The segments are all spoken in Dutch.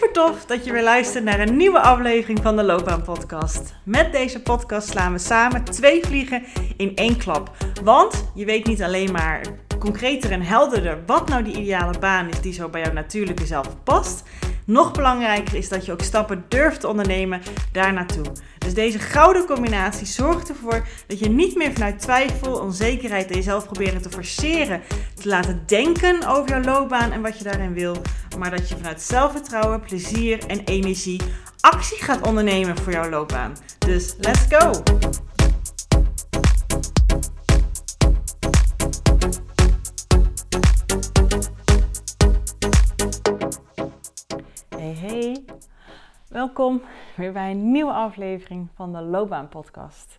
Super tof dat je weer luistert naar een nieuwe aflevering van de Loopbaan Podcast. Met deze podcast slaan we samen twee vliegen in één klap. Want je weet niet alleen maar concreter en helderder wat nou die ideale baan is die zo bij jouw natuurlijke zelf past. Nog belangrijker is dat je ook stappen durft te ondernemen daar naartoe. Dus deze gouden combinatie zorgt ervoor dat je niet meer vanuit twijfel, onzekerheid en jezelf proberen te forceren, te laten denken over jouw loopbaan en wat je daarin wil, maar dat je vanuit zelfvertrouwen, plezier en energie actie gaat ondernemen voor jouw loopbaan. Dus let's go! Hey hey, welkom weer bij een nieuwe aflevering van de Loopbaan Podcast.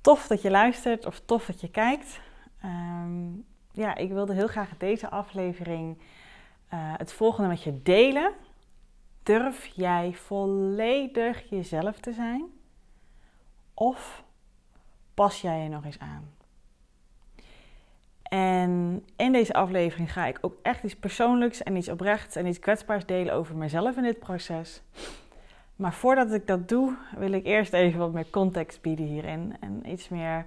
Tof dat je luistert of tof dat je kijkt. Ehm, ja, ik wilde heel graag deze aflevering uh, het volgende met je delen. Durf jij volledig jezelf te zijn? Of pas jij je nog eens aan? En in deze aflevering ga ik ook echt iets persoonlijks en iets oprechts en iets kwetsbaars delen over mezelf in dit proces. Maar voordat ik dat doe, wil ik eerst even wat meer context bieden hierin. En iets meer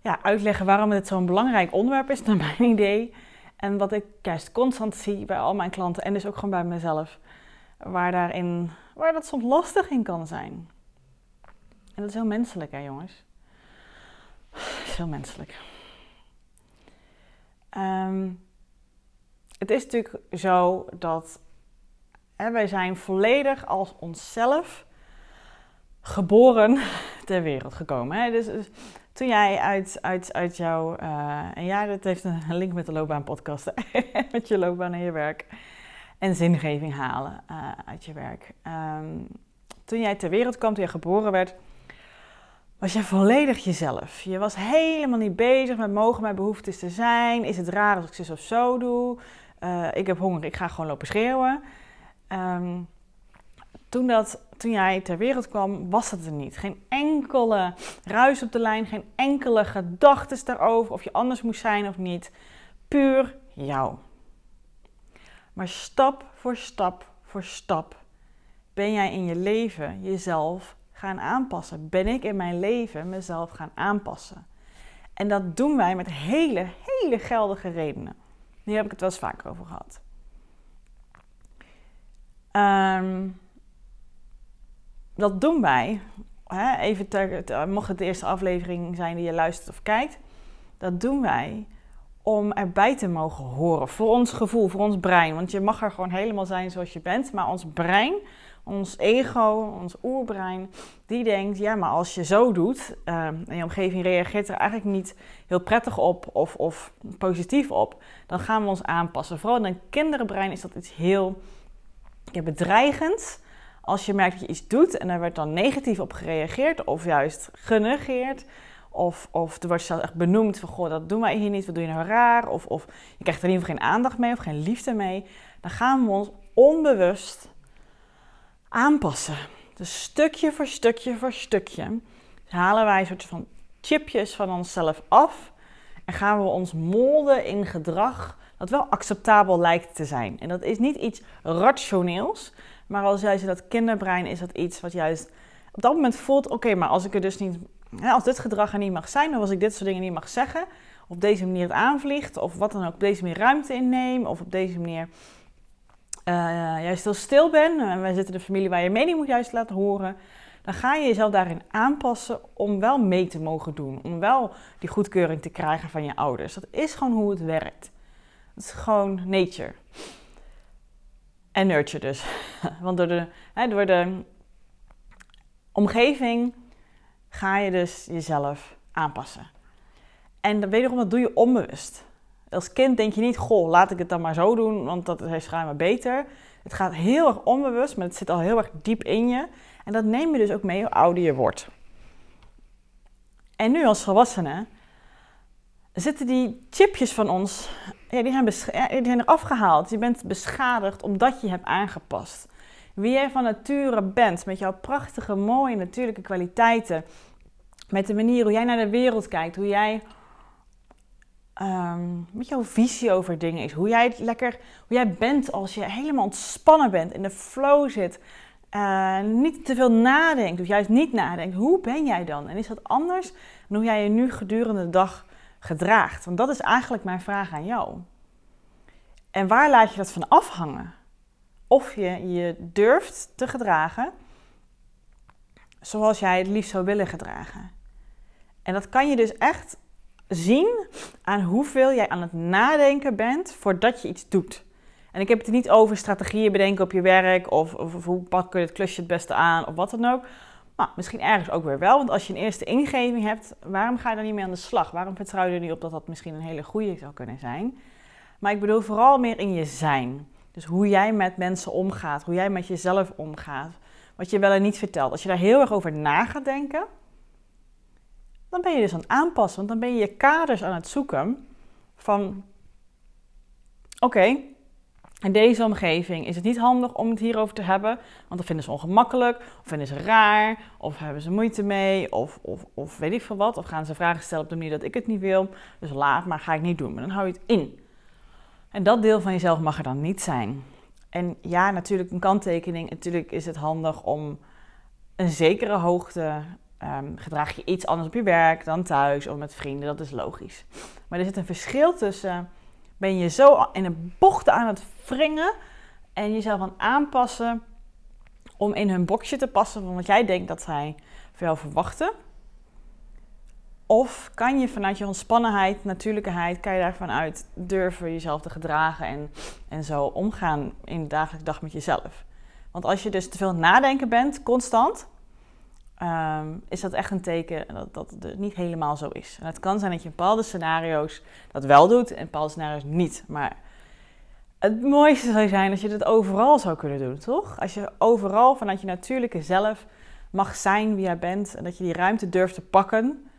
ja, uitleggen waarom het zo'n belangrijk onderwerp is, naar mijn idee. En wat ik juist constant zie bij al mijn klanten en dus ook gewoon bij mezelf. Waar, daarin, waar dat soms lastig in kan zijn. En dat is heel menselijk, hè jongens? Heel menselijk. Um, het is natuurlijk zo dat hè, wij zijn volledig als onszelf geboren ter wereld gekomen. Hè? Dus, dus, toen jij uit, uit, uit jouw... Uh, en ja, dat heeft een link met de loopbaanpodcast. met je loopbaan en je werk. En zingeving halen uh, uit je werk. Um, toen jij ter wereld kwam, toen jij geboren werd was je volledig jezelf. Je was helemaal niet bezig met mogen mijn behoeftes te zijn. Is het raar als ik zus of zo doe? Uh, ik heb honger, ik ga gewoon lopen schreeuwen. Um, toen, dat, toen jij ter wereld kwam, was dat er niet. Geen enkele ruis op de lijn, geen enkele gedachten daarover of je anders moest zijn of niet. Puur jou. Maar stap voor stap voor stap ben jij in je leven jezelf gaan aanpassen? Ben ik in mijn leven mezelf gaan aanpassen? En dat doen wij met hele, hele geldige redenen. Hier heb ik het wel eens vaker over gehad. Um, dat doen wij. Hè, even ter, mocht het de eerste aflevering zijn die je luistert of kijkt. Dat doen wij om erbij te mogen horen. Voor ons gevoel, voor ons brein. Want je mag er gewoon helemaal zijn zoals je bent. Maar ons brein ons ego, ons oerbrein, die denkt: ja, maar als je zo doet uh, en je omgeving reageert er eigenlijk niet heel prettig op of, of positief op, dan gaan we ons aanpassen. Vooral in een kinderenbrein is dat iets heel ja, bedreigend. Als je merkt dat je iets doet en er werd dan negatief op gereageerd of juist genegeerd. Of, of er wordt zelfs echt benoemd van, goh, dat doen wij hier niet, wat doe je nou raar? Of, of je krijgt er in ieder geval geen aandacht mee of geen liefde mee. Dan gaan we ons onbewust aanpassen. Dus stukje voor stukje voor stukje halen wij een soort van chipjes van onszelf af en gaan we ons molden in gedrag dat wel acceptabel lijkt te zijn. En dat is niet iets rationeels, maar als juist in dat kinderbrein is dat iets wat juist op dat moment voelt: oké, maar als ik er dus niet, als dit gedrag er niet mag zijn, of als ik dit soort dingen niet mag zeggen, op deze manier het aanvliegt, of wat dan ook, op deze manier ruimte inneem, of op deze manier juist heel stil bent, en wij zitten de familie waar je mening moet juist laten horen, dan ga je jezelf daarin aanpassen om wel mee te mogen doen. Om wel die goedkeuring te krijgen van je ouders. Dat is gewoon hoe het werkt. Dat is gewoon nature. En nurture dus. Want door de, hè, door de omgeving ga je dus jezelf aanpassen. En wederom, dat doe je onbewust. Als kind denk je niet, goh, laat ik het dan maar zo doen, want dat is schijnbaar beter. Het gaat heel erg onbewust, maar het zit al heel erg diep in je. En dat neem je dus ook mee hoe ouder je wordt. En nu als volwassene zitten die chipjes van ons, ja, die, zijn die zijn er afgehaald. Je bent beschadigd omdat je hebt aangepast. Wie jij van nature bent, met jouw prachtige, mooie, natuurlijke kwaliteiten, met de manier hoe jij naar de wereld kijkt, hoe jij um, wat jouw visie over dingen is. Hoe jij, het lekker, hoe jij bent als je helemaal ontspannen bent, in de flow zit. Uh, niet te veel nadenkt of juist niet nadenkt. Hoe ben jij dan? En is dat anders dan hoe jij je nu gedurende de dag gedraagt? Want dat is eigenlijk mijn vraag aan jou. En waar laat je dat van afhangen? Of je je durft te gedragen zoals jij het liefst zou willen gedragen. En dat kan je dus echt zien aan hoeveel jij aan het nadenken bent voordat je iets doet. En ik heb het niet over strategieën bedenken op je werk of, of, hoe pak je het klusje het beste aan of wat dan ook. Maar misschien ergens ook weer wel, want als je een eerste ingeving hebt, waarom ga je dan niet mee aan de slag? Waarom vertrouw je er niet op dat dat misschien een hele goede zou kunnen zijn? Maar ik bedoel vooral meer in je zijn. Dus hoe jij met mensen omgaat, hoe jij met jezelf omgaat, wat je wel en niet vertelt. Als je daar heel erg over na gaat denken, dan ben je dus aan het aanpassen. Want dan ben je je kaders aan het zoeken van, oké, in deze omgeving is het niet handig om het hierover te hebben, want dan vinden ze ongemakkelijk, of vinden ze raar, of hebben ze moeite mee, of, of, of weet ik veel wat, of gaan ze vragen stellen op de manier dat ik het niet wil. Dus laat maar, ga ik niet doen. Maar dan hou je het in. En dat deel van jezelf mag er dan niet zijn. En ja, natuurlijk een kanttekening. Natuurlijk is het handig om een zekere hoogte um, gedraag je iets anders op je werk dan thuis of met vrienden. Dat is logisch. Maar er zit een verschil tussen. Ben je zo in een bocht aan het wringen en jezelf aan aanpassen om in hun boxje te passen van wat jij denkt dat zij van jou verwachten? Of kan je vanuit je ontspannenheid, natuurlijkheid, kan je daarvan uit durven jezelf te gedragen en, en zo omgaan in de dagelijkse dag met jezelf? Want als je dus te veel nadenken bent, constant, Ehm, is dat echt een teken dat, dat het niet helemaal zo is. En het kan zijn dat je in bepaalde scenario's dat wel doet en bepaalde scenario's niet. Maar het mooiste zou zijn als je het overal zou kunnen doen, toch? Als je overal vanuit je natuurlijke zelf mag zijn wie jij bent en dat je die ruimte durft te pakken.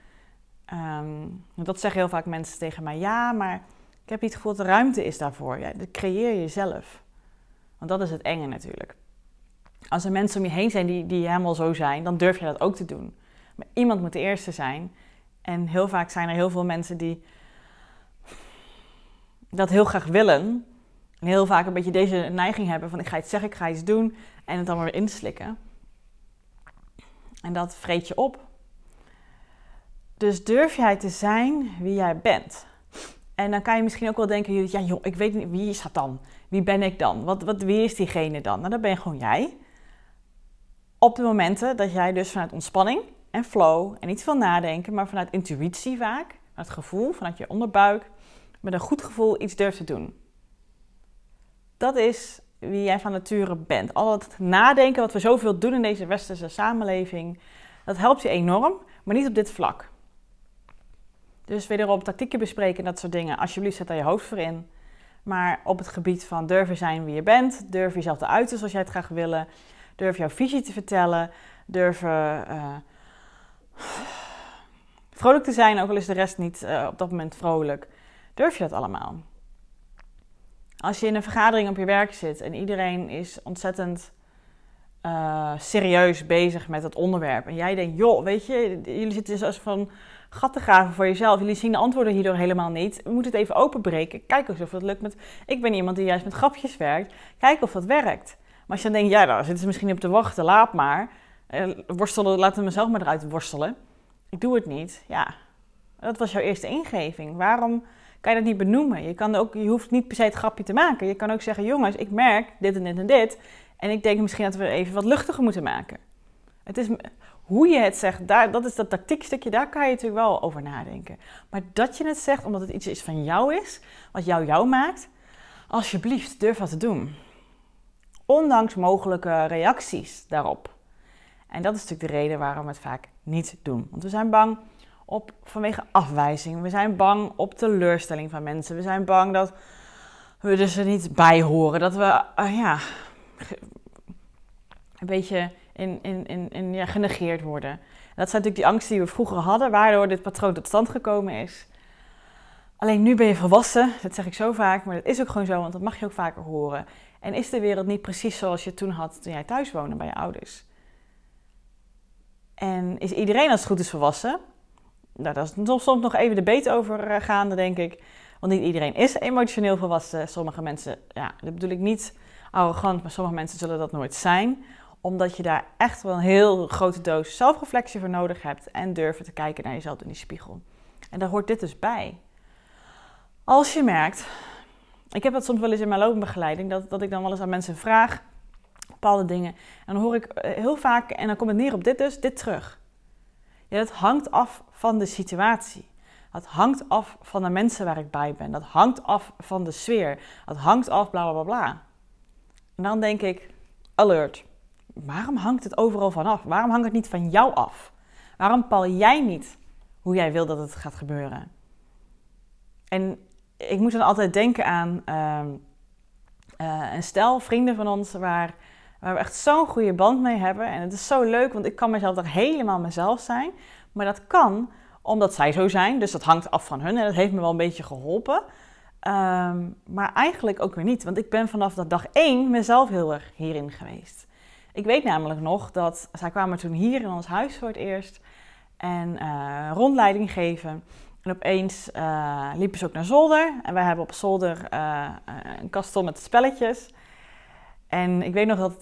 Um, dat zeggen heel vaak mensen tegen mij. Ja, maar ik heb niet het gevoel dat er ruimte is daarvoor. Ja, dat creëer je zelf. Want dat is het enge natuurlijk. Als er mensen om je heen zijn die, die helemaal zo zijn, dan durf je dat ook te doen. Maar iemand moet de eerste zijn. En heel vaak zijn er heel veel mensen die dat heel graag willen. En heel vaak een beetje deze neiging hebben van ik ga iets zeggen, ik ga iets doen. En het dan weer inslikken. En dat vreet je op. Dus durf jij te zijn wie jij bent. En dan kan je misschien ook wel denken, ja joh, ik weet niet, wie is dat dan? Wie ben ik dan? Wat, wat, wie is diegene dan? Nou, dan ben je gewoon jij. Op de momenten dat jij dus vanuit ontspanning en flow en niet veel nadenken, maar vanuit intuïtie vaak, het gevoel, vanuit je onderbuik, met een goed gevoel iets durft te doen. Dat is wie jij van nature bent. Al het nadenken wat we zoveel doen in deze westerse samenleving, dat helpt je enorm, maar niet op dit vlak. Dus wederom tactieken bespreken en dat soort dingen. Alsjeblieft, zet daar je hoofd voor in. Maar op het gebied van durven zijn wie je bent, durf jezelf te uiten zoals jij het graag willen, Durf jouw visie te vertellen. Durf uh, vrolijk te zijn, ook al is de rest niet uh, op dat moment vrolijk. Durf je dat allemaal? Als je in een vergadering op je werk zit en iedereen is ontzettend serieus bezig met het onderwerp. En jij denkt, joh, weet je, jullie zitten zoals van gat te graven voor jezelf. Jullie zien de antwoorden hierdoor helemaal niet. We moeten het even openbreken. Kijk of het lukt met... Ik ben iemand die juist met grapjes werkt. Kijk of dat werkt. Maar als je dan denkt, ja, daar zitten ze misschien op te wachten, laat maar. Eh, worstelen, laten we mezelf maar eruit worstelen. Ik doe het niet. Ja, dat was jouw eerste ingeving. Waarom kan je dat niet benoemen? Je, kan ook, je hoeft niet per se het grapje te maken. Je kan ook zeggen, jongens, ik merk dit en dit en dit. En ik denk misschien dat we even wat luchtiger moeten maken. Het is hoe je het zegt, daar, dat is dat tactiekstukje, daar kan je natuurlijk wel over nadenken. Maar dat je het zegt omdat het iets is van jou is, wat jou jou maakt, alsjeblieft, durf dat te doen ondanks mogelijke reacties daarop. En dat is natuurlijk de reden waarom we het vaak niet doen. Want we zijn bang op, vanwege afwijzing. We zijn bang op teleurstelling van mensen. We zijn bang dat we dus er niet bij horen. Dat we uh, ja, een beetje in, in, in, in, ja, genegeerd worden. En dat zijn natuurlijk die angsten die we vroeger hadden, waardoor dit patroon tot stand gekomen is. Alleen nu ben je volwassen, dat zeg ik zo vaak, maar dat is ook gewoon zo, want dat mag je ook vaker horen. En is de wereld niet precies zoals je toen had toen jij thuis woonde bij je ouders? En is iedereen als het goed is volwassen? Nou, daar is soms nog even de beet over uh, gaande, denk ik. Want niet iedereen is emotioneel volwassen. Sommige mensen, ja, dat bedoel ik niet arrogant, maar sommige mensen zullen dat nooit zijn. Omdat je daar echt wel een heel grote doos zelfreflectie voor nodig hebt. En durven te kijken naar jezelf in die spiegel. En daar hoort dit dus bij. Als je merkt, ik heb dat soms wel eens in mijn loopbegeleiding, dat, dat ik dan wel eens aan mensen vraag bepaalde dingen. En dan hoor ik eh, heel vaak, en dan komt het neer op dit dus, dit terug. Ja, dat hangt af van de situatie. Dat hangt af van de mensen waar ik bij ben. Dat hangt af van de sfeer. Dat hangt af, bla bla bla En dan denk ik, alert. Waarom hangt het overal van af? Waarom hangt het niet van jou af? Waarom pal jij niet hoe jij wil dat het gaat gebeuren? En ik moet dan altijd denken aan uh, uh, een stel vrienden van ons waar, waar we echt zo'n goede band mee hebben. En het is zo leuk, want ik kan mezelf er helemaal mezelf zijn. Maar dat kan omdat zij zo zijn, dus dat hangt af van hun en dat heeft me wel een beetje geholpen. Ehm, maar eigenlijk ook weer niet, want ik ben vanaf dat dag één mezelf heel erg hierin geweest. Ik weet namelijk nog dat zij kwamen toen hier in ons huis voor het eerst en uh, rondleiding geven. En opeens uh, liepen ze ook naar zolder. En wij hebben op zolder uh, een kastel met spelletjes. En ik weet nog dat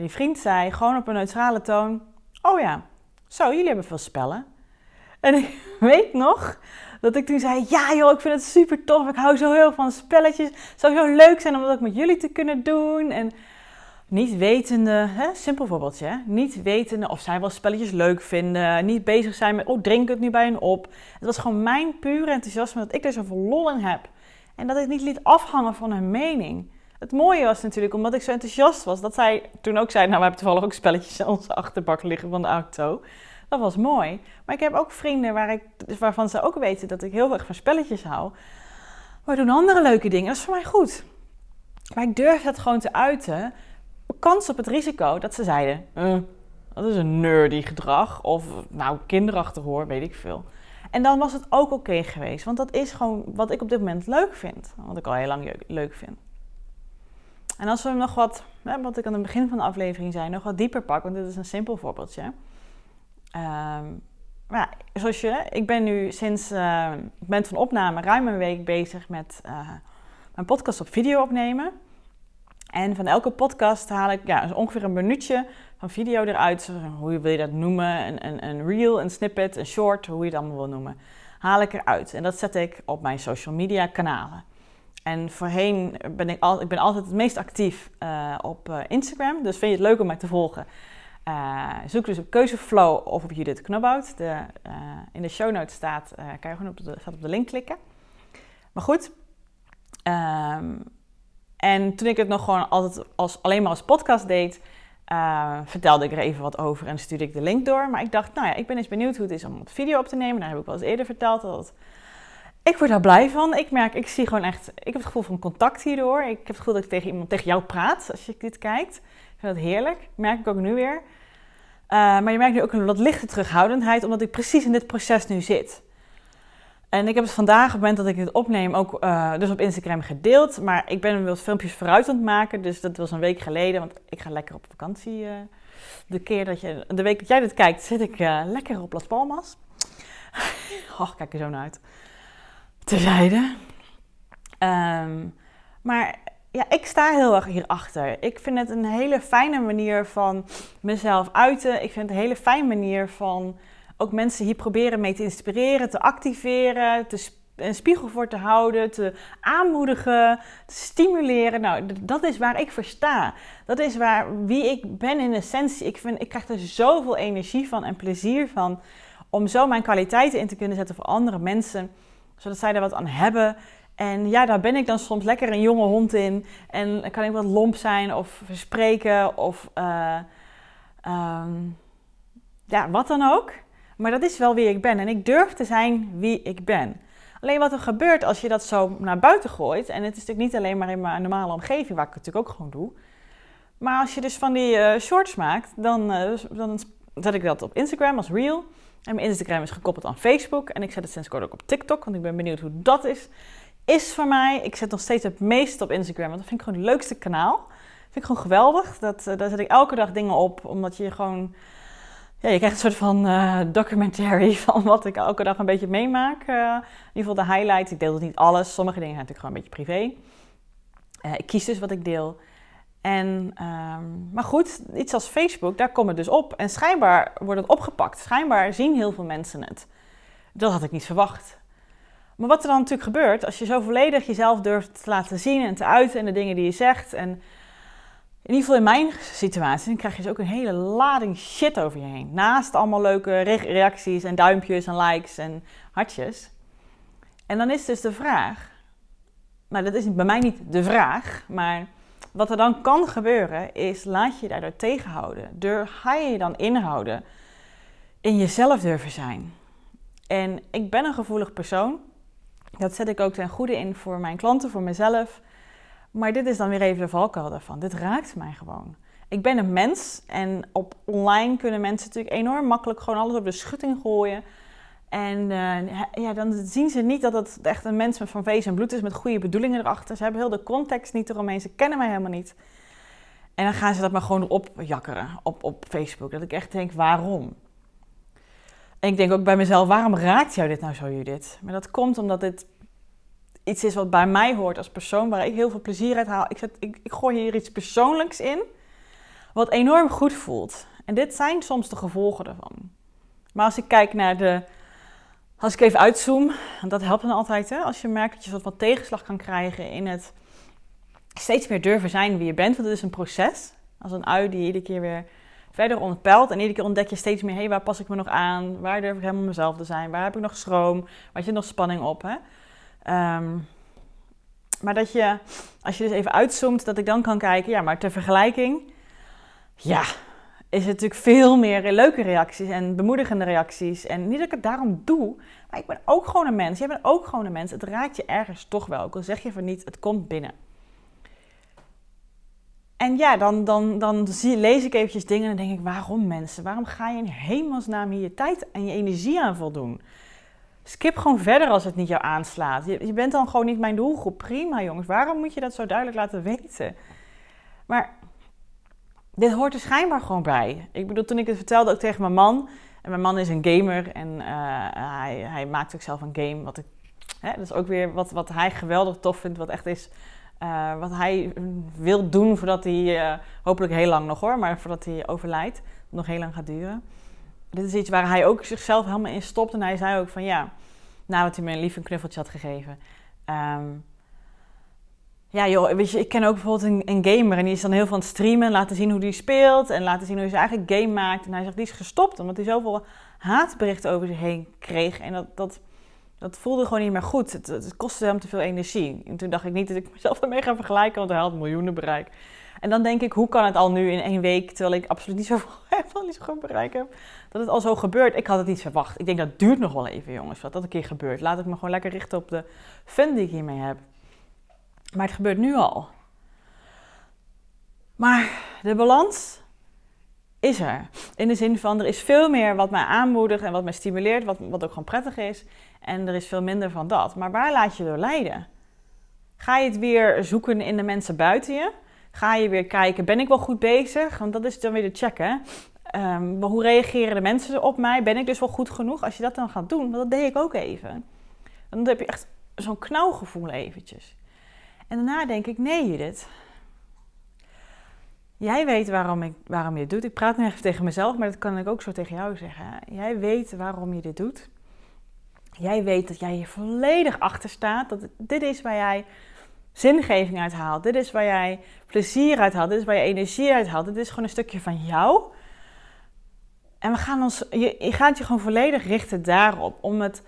die vriend zei, gewoon op een neutrale toon... Oh ja, zo, jullie hebben veel spellen. En ik weet nog dat ik toen zei: Ja, joh, ik vind het super tof. Ik hou zo heel van spelletjes. Het zou zo leuk zijn om dat ook met jullie te kunnen doen. En niet wetende, hè, simpel voorbeeldje, hè? niet wetende of zij wel spelletjes leuk vinden. Niet bezig zijn met: Oh, drink het nu bij hen op. Het was gewoon mijn pure enthousiasme dat ik er zoveel lol in heb. En dat ik niet liet afhangen van hun mening. Het mooie was natuurlijk, omdat ik zo enthousiast was, dat zij toen ook zei: Nou, we hebben toevallig ook spelletjes in onze achterbak liggen van de auto. Dat was mooi. Maar ik heb ook vrienden waar ik, waarvan ze ook weten dat ik heel erg van spelletjes hou. Maar doen andere leuke dingen. Dat is voor mij goed. Maar ik durf het gewoon te uiten. Kans op het risico dat ze zeiden: uh, dat is een nerdy gedrag. Of nou, kinderachtig hoor, weet ik veel. En dan was het ook oké geweest. Want dat is gewoon wat ik op dit moment leuk vind. Wat ik al heel lang leuk vind. En als we nog wat, wat ik aan het begin van de aflevering zei, nog wat dieper pakken. Want dit is een simpel voorbeeldje. Um, ja, zoals je, ik ben nu sinds uh, het moment van opname ruim een week bezig met uh, mijn podcast op video opnemen. En van elke podcast haal ik ja, ongeveer een minuutje van video eruit. Hoe wil je dat noemen? Een, een, een reel, een snippet, een short, hoe je het allemaal wil noemen. Haal ik eruit. En dat zet ik op mijn social media kanalen. En voorheen ben ik, al, ik ben altijd het meest actief uh, op Instagram. Dus vind je het leuk om mij te volgen? Uh, zoek dus op Keuzeflow of op Judith Knobhout. De, in de show notes staat, kan je gewoon op de, staat op de link klikken. Maar goed. Um, en toen ik het nog gewoon altijd als, alleen maar als podcast deed, vertelde ik er even wat over en stuurde ik de link door. Maar ik dacht, nou ja, ik ben eens benieuwd hoe het is om het video op te nemen. Daar heb ik wel eens eerder verteld. Dat ik word daar blij van. Ik merk, ik zie gewoon echt, ik heb het gevoel van contact hierdoor. Ik heb het gevoel dat ik tegen iemand, tegen jou praat als je dit kijkt. Ik vind dat heerlijk. Merk ik ook nu weer. Uh, maar je merkt nu ook een wat lichte terughoudendheid, omdat ik precies in dit proces nu zit. En ik heb het vandaag, op het moment dat ik dit opneem, ook uh, dus op Instagram gedeeld. Maar ik ben wat filmpjes vooruit aan het maken. Dus dat was een week geleden, want ik ga lekker op vakantie. Uh, de, keer dat je, de week dat jij dit kijkt, zit ik lekker op Las Palmas. Och, kijk er zo naar uit. Terzijde. Um, maar ja, ik sta heel erg hierachter. Ik vind het een hele fijne manier van mezelf uiten. Ik vind het een hele fijne manier van ook mensen hier proberen mee te inspireren, te activeren, te een spiegel voor te houden, te aanmoedigen, te stimuleren. Nou, dat is waar ik voor sta. Dat is waar, wie ik ben in essentie. Ik, vind, ik krijg er zoveel energie van en plezier van om zo mijn kwaliteiten in te kunnen zetten voor andere mensen, zodat zij er wat aan hebben. En ja, daar ben ik dan soms lekker een jonge hond in. En kan ik wat lomp zijn of verspreken of uh, um, ja, wat dan ook. Maar dat is wel wie ik ben. En ik durf te zijn wie ik ben. Alleen wat er gebeurt als je dat zo naar buiten gooit. En het is natuurlijk niet alleen maar in mijn normale omgeving, waar ik het natuurlijk ook gewoon doe. Maar als je dus van die uh, shorts maakt, dan, uh, dan zet ik dat op Instagram als reel. En mijn Instagram is gekoppeld aan Facebook. En ik zet het sinds kort ook op TikTok, want ik ben benieuwd hoe dat is is voor mij. Ik zet nog steeds het meest op Instagram. Want dat vind ik gewoon het leukste kanaal. vind ik gewoon geweldig. Dat, uh, daar zet ik elke dag dingen op. Omdat je gewoon ja, je krijgt een soort van uh, documentary van wat ik elke dag een beetje meemaak. Uh, in ieder geval de highlights. Ik deel dus niet alles. Sommige dingen zijn natuurlijk gewoon een beetje privé. Uh, ik kies dus wat ik deel. En, um, maar goed, iets als Facebook, daar komt het dus op. En schijnbaar wordt het opgepakt. Schijnbaar zien heel veel mensen het. Dat had ik niet verwacht. Maar wat er dan natuurlijk gebeurt, als je zo volledig jezelf durft te laten zien en te uiten en de dingen die je zegt. En in ieder geval in mijn situatie, krijg je dus ook een hele lading shit over je heen. Naast allemaal leuke reacties en duimpjes en likes en hartjes. En dan is dus de vraag, nou dat is bij mij niet de vraag, maar wat er dan kan gebeuren is, laat je daardoor tegenhouden. Door, ga je je dan inhouden in jezelf durven zijn. En ik ben een gevoelig persoon. Dat zet ik ook ten goede in voor mijn klanten, voor mezelf. Maar dit is dan weer even de valkuil daarvan. Dit raakt mij gewoon. Ik ben een mens en op online kunnen mensen natuurlijk enorm makkelijk gewoon alles op de schutting gooien. En uh, ja, dan zien ze niet dat het echt een mens van vlees en bloed is met goede bedoelingen erachter. Ze hebben heel de context niet eromheen. Ze kennen mij helemaal niet. En dan gaan ze dat maar gewoon opjakkeren op, op Facebook. Dat ik echt denk, waarom? En ik denk ook bij mezelf, waarom raakt jou dit nou zo, Judith? Maar dat komt omdat dit iets is wat bij mij hoort als persoon, waar ik heel veel plezier uit haal. Ik, zet, ik, ik gooi hier iets persoonlijks in, wat enorm goed voelt. En dit zijn soms de gevolgen ervan. Maar als ik kijk naar de. Als ik even uitzoom, en dat helpt dan altijd, hè, als je merkt dat je wat, wat tegenslag kan krijgen in het steeds meer durven zijn wie je bent, want het is een proces. Als een ui die iedere keer weer verder ontpelt. En iedere keer ontdek je steeds meer, hé, hey, waar pas ik me nog aan? Waar durf ik helemaal mezelf te zijn? Waar heb ik nog schroom? Waar zit nog spanning op? Hè? Um, maar dat je, als je dus even uitzoomt, dat ik dan kan kijken, ja, maar ter vergelijking, ja, is het natuurlijk veel meer leuke reacties en bemoedigende reacties. En niet dat ik het daarom doe, maar ik ben ook gewoon een mens. Jij bent ook gewoon een mens. Het raakt je ergens toch wel, ook al zeg je van niet, het komt binnen. En ja, dan, dan, dan zie, lees ik eventjes dingen en denk ik, waarom mensen? Waarom ga je in hemelsnaam hier je tijd en je energie aan voldoen? Skip gewoon verder als het niet jou aanslaat. Je, je bent dan gewoon niet mijn doelgroep. Prima jongens, waarom moet je dat zo duidelijk laten weten? Maar dit hoort er schijnbaar gewoon bij. Ik bedoel, toen ik het vertelde ook tegen mijn man. En mijn man is een gamer en uh, hij, hij maakt ook zelf een game. Wat ik, hè, dat is ook weer wat, wat hij geweldig tof vindt. Wat echt is uh, wat hij wil doen voordat hij, uh, hopelijk heel lang nog hoor, maar voordat hij overlijdt. Nog heel lang gaat duren dit is iets waar hij ook zichzelf helemaal in stopt. En hij zei ook van ja, nadat hij me een lief een knuffeltje had gegeven. Um, ja joh, weet je, ik ken ook bijvoorbeeld een, een, gamer en die is dan heel aan het streamen. Laten zien hoe die speelt en laten zien hoe hij zijn eigen game maakt. En hij zegt, die is gestopt omdat hij zoveel haatberichten over zich heen kreeg. En dat, dat, dat voelde gewoon niet meer goed. Het, kostte hem te veel energie. En toen dacht ik niet dat ik mezelf ermee ga vergelijken, want hij had miljoenen bereik. En dan denk ik, hoe kan het al nu in één week, terwijl ik absoluut niet zo, helemaal niet zo goed bereik heb, dat het al zo gebeurt? Ik had het niet verwacht. Ik denk dat duurt nog wel even, jongens, wat dat een keer gebeurt. Laat ik me gewoon lekker richten op de fun die ik hiermee heb. Maar het gebeurt nu al. Maar de balans is er. In de zin van, er is veel meer wat mij aanmoedigt en wat mij stimuleert, wat, wat ook gewoon prettig is. En er is veel minder van dat. Maar waar laat je door leiden? Ga je het weer zoeken in de mensen buiten je? Ga je weer kijken, ben ik wel goed bezig? Want dat is dan weer de check, hè? Um, hoe reageren de mensen op mij? Ben ik dus wel goed genoeg? Als je dat dan gaat doen, dat deed ik ook even. Dan heb je echt zo'n knauwgevoel eventjes. En daarna denk ik, nee Judith. Jij weet waarom, ik, waarom je dit doet. Ik praat nu even tegen mezelf, maar dat kan ik ook zo tegen jou zeggen. Jij weet waarom je dit doet. Jij weet dat jij hier volledig achter staat. Dat dit is waar jij zingeving uit haalt. Dit is waar jij plezier uit haalt. Dit is waar je energie uit haalt. Dit is gewoon een stukje van jou. En we gaan ons, je, je gaat je gewoon volledig richten daarop. Om het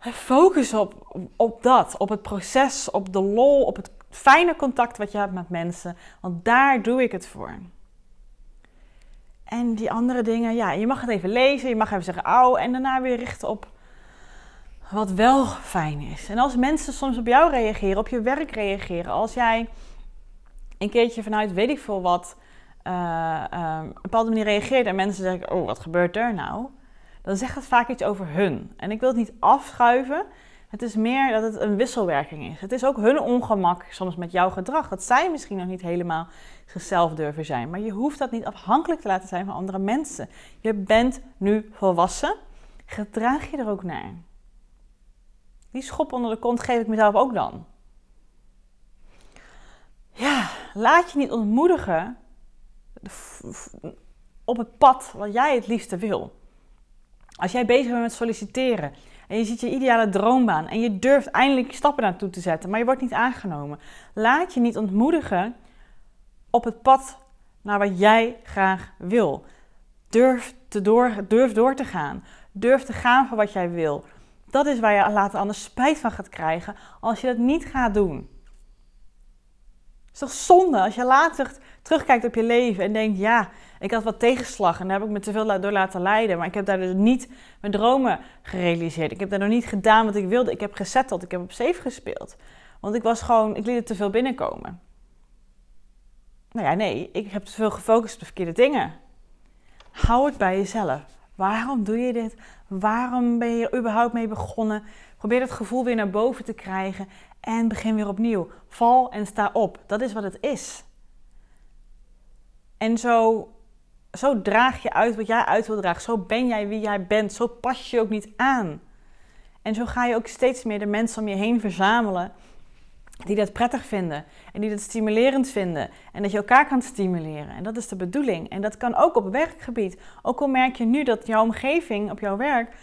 focus op, op dat. Op het proces, op de lol, op het fijne contact wat je hebt met mensen. Want daar doe ik het voor. En die andere dingen, ja, je mag het even lezen. Je mag even zeggen, auw. En daarna weer richten op wat wel fijn is. En als mensen soms op jou reageren, op je werk reageren, als jij een keertje vanuit weet ik veel wat uh, een bepaalde manier reageert en mensen zeggen: Oh, wat gebeurt er nou? Dan zegt het vaak iets over hun. En ik wil het niet afschuiven, Het is meer dat het een wisselwerking is. Het is ook hun ongemak soms met jouw gedrag. Dat zij misschien nog niet helemaal zichzelf durven zijn. Maar je hoeft dat niet afhankelijk te laten zijn van andere mensen. Je bent nu volwassen. Gedraag je er ook naar. Die schop onder de kont geef ik mezelf ook dan. Ja, laat je niet ontmoedigen op het pad wat jij het liefste wil. Als jij bezig bent met solliciteren en je ziet je ideale droombaan en je durft eindelijk stappen naartoe te zetten, maar je wordt niet aangenomen, laat je niet ontmoedigen op het pad naar wat jij graag wil. Durf, te door, durf door te gaan. Durf te gaan voor wat jij wil. Dat is waar je later anders spijt van gaat krijgen als je dat niet gaat doen. Het is toch zonde als je later terugkijkt op je leven en denkt: ja, ik had wat tegenslag en daar heb ik me te veel door laten leiden. Maar ik heb daar dus niet mijn dromen gerealiseerd. Ik heb daar nog niet gedaan wat ik wilde. Ik heb gezetteld, ik heb op safe gespeeld. Want ik was gewoon, ik liet het te veel binnenkomen. Nou ja, nee, ik heb te veel gefocust op de verkeerde dingen. Hou het bij jezelf. Waarom doe je dit? Waarom ben je er überhaupt mee begonnen? Probeer het gevoel weer naar boven te krijgen en begin weer opnieuw. Val en sta op. Dat is wat het is. En zo, zo draag je uit wat jij uit wil dragen. Zo ben jij wie jij bent. Zo pas je ook niet aan. En zo ga je ook steeds meer de mensen om je heen verzamelen die dat prettig vinden en die dat stimulerend vinden en dat je elkaar kan stimuleren. En dat is de bedoeling. En dat kan ook op werkgebied. Ook al merk je nu dat jouw omgeving op jouw werk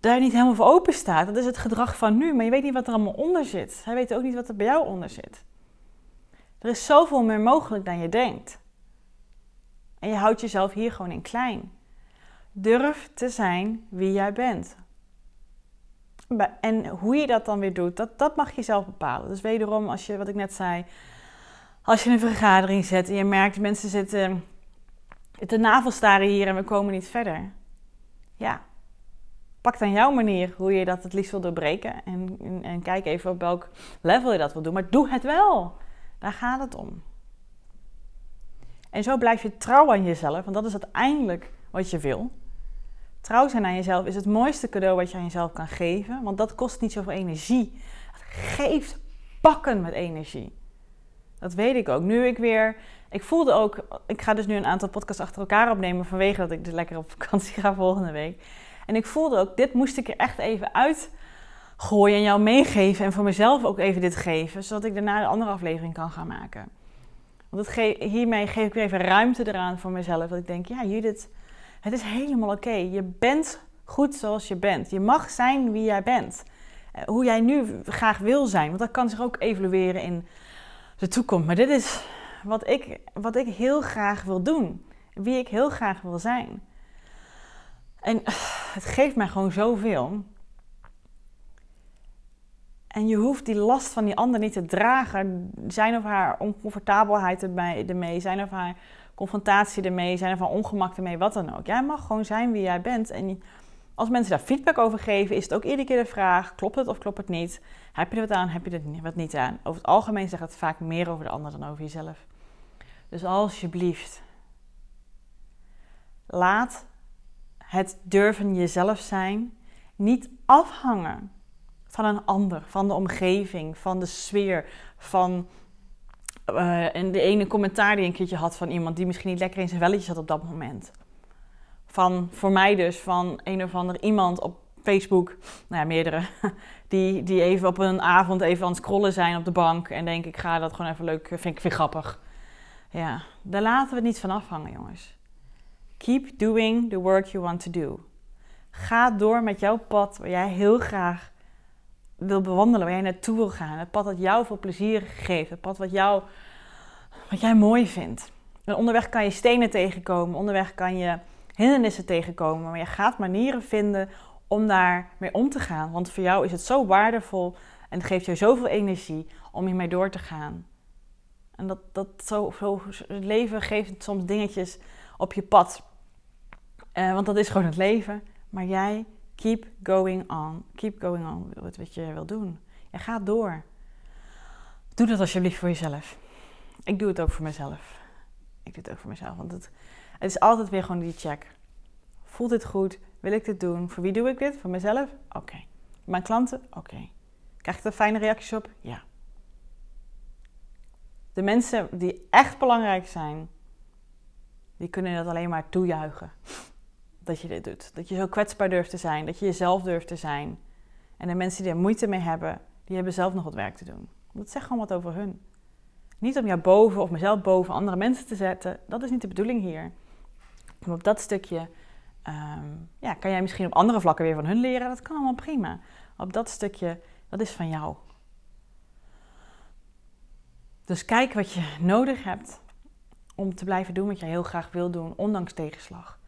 daar niet helemaal voor open staat. Dat is het gedrag van nu, maar je weet niet wat er allemaal onder zit. Hij weet ook niet wat er bij jou onder zit. Er is zoveel meer mogelijk dan je denkt. En je houdt jezelf hier gewoon in klein. Durf te zijn wie jij bent. En hoe je dat dan weer doet, dat, dat mag je zelf bepalen. Dus wederom, als je, wat ik net zei, als je een vergadering zet en je merkt mensen zitten te navelstaren hier en we komen niet verder. Ja, pak dan jouw manier hoe je dat het liefst wil doorbreken. En, en, en kijk even op welk level je dat wil doen. Maar doe het wel. Daar gaat het om. En zo blijf je trouw aan jezelf, want dat is uiteindelijk wat je wil. Trouw zijn aan jezelf is het mooiste cadeau wat je aan jezelf kan geven, want dat kost niet zoveel energie. Het geeft pakken met energie. Dat weet ik ook. Nu ik weer. Ik voelde ook. Ik ga dus nu een aantal podcasts achter elkaar opnemen. vanwege dat ik dus lekker op vakantie ga volgende week. En ik voelde ook. Dit moest ik er echt even uit gooien en jou meegeven. En voor mezelf ook even dit geven. Zodat ik daarna de andere aflevering kan gaan maken. Want hiermee geef ik weer even ruimte eraan voor mezelf. Dat ik denk: ja, Judith het is helemaal oké. Je bent goed zoals je bent. Je mag zijn wie jij bent. Eh, hoe jij nu graag wil zijn. Want dat kan zich ook evolueren in de toekomst. Maar dit is wat ik, wat ik heel graag wil doen. Wie ik heel graag wil zijn. En het geeft mij gewoon zoveel. En je hoeft die last van die ander niet te dragen. Zijn of haar oncomfortabelheid ermee, zijn of haar confrontatie ermee, zijn er van ongemak ermee, wat dan ook. Jij mag gewoon zijn wie jij bent. En als mensen daar feedback over geven, is het ook iedere keer de vraag: klopt het of klopt het niet? Heb je er wat aan, heb je er wat niet aan? Over het algemeen zegt het vaak meer over de ander dan over jezelf. Dus alsjeblieft, laat het durven jezelf zijn niet afhangen van een ander, van de omgeving, van de sfeer, van en de ene commentaar die een keertje had van iemand die misschien niet lekker in zijn velletje zat op dat moment. Van, voor mij dus, van een of ander iemand op Facebook, nou ja, meerdere, die, die even op een avond even aan het scrollen zijn op de bank en denk ik ga dat gewoon even leuk, vind ik vind grappig. Ja, daar laten we het niet van afhangen, jongens. Keep doing the work you want to do. Ga door met jouw pad waar jij heel graag wil bewandelen, waar jij naartoe wil gaan. Het pad dat jou veel plezier geeft. Het pad wat, jou, wat jij mooi vindt. En onderweg kan je stenen tegenkomen. Onderweg kan je hindernissen tegenkomen. Maar je gaat manieren vinden om daar mee om te gaan. Want voor jou is het zo waardevol en het geeft je zoveel energie om hiermee door te gaan. En dat, dat zo, zo, het leven geeft soms dingetjes op je pad. Uh, want dat is gewoon het leven. Maar jij Keep going on. Keep going on met wat je wil doen. Je gaat door. Doe dat alsjeblieft voor jezelf. Ik doe het ook voor mezelf. Ik doe het ook voor mezelf. Want het, het is altijd weer gewoon die check. Voelt dit goed? Wil ik dit doen? Voor wie doe ik dit? Voor mezelf? Oké. Mijn klanten? Oké. Krijg ik er fijne reacties op? Ja. De mensen die echt belangrijk zijn, die kunnen dat alleen maar toejuichen. Dat je dit doet. Dat je zo kwetsbaar durft te zijn. Dat je jezelf durft te zijn. En de mensen die er moeite mee hebben, die hebben zelf nog wat werk te doen. Dat zegt gewoon wat over hun. Niet om jou boven of mezelf boven andere mensen te zetten. Dat is niet de bedoeling hier. Op dat stukje ehm, ja, kan jij misschien op andere vlakken weer van hun leren. Dat kan allemaal prima. Op dat stukje, dat is van jou. Dus kijk wat je nodig hebt om te blijven doen wat je heel graag wil doen, ondanks tegenslag.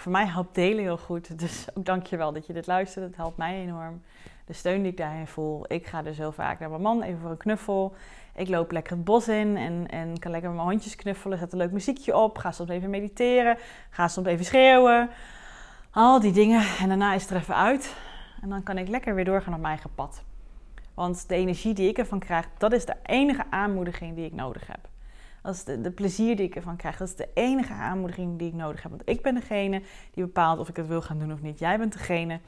Voor mij helpt delen heel goed. Dus ook dank je wel dat je dit luistert. Het helpt mij enorm. De steun die ik daarin voel. Ik ga dus heel vaak naar mijn man, even voor een knuffel. Ik loop lekker het bos in en, en kan lekker met mijn hondjes knuffelen. Zet een leuk muziekje op. Ga soms even mediteren. Ga soms even schreeuwen. Al die dingen. En daarna is het er even uit. En dan kan ik lekker weer doorgaan op mijn eigen pad. Want de energie die ik ervan krijg, dat is de enige aanmoediging die ik nodig heb. Dat is de, plezier die ik ervan krijg. Dat is de enige aanmoediging die ik nodig heb. Want ik ben degene die bepaalt of ik het wil gaan doen of niet. Jij bent degene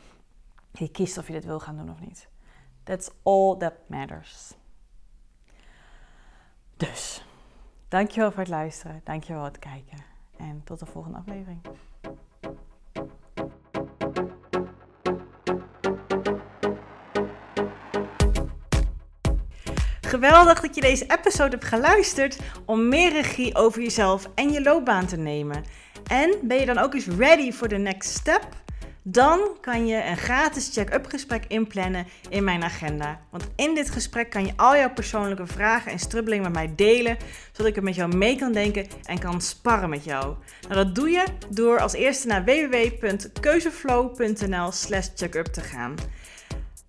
die kiest of je dit wil gaan doen of niet. That's all that matters. Dus, dankjewel voor het luisteren. Dankjewel voor het kijken. En tot de volgende aflevering. Geweldig dat je deze episode hebt geluisterd om meer regie over jezelf en je loopbaan te nemen. En ben je dan ook eens ready for the next step? Dan kan je een gratis check-up gesprek inplannen in mijn agenda. Want in dit gesprek kan je al jouw persoonlijke vragen en strubbelingen met mij delen, zodat ik er met jou mee kan denken en kan sparren met jou. Nou, dat doe je door als eerste naar www.keuzeflow.nl/slash checkup te gaan.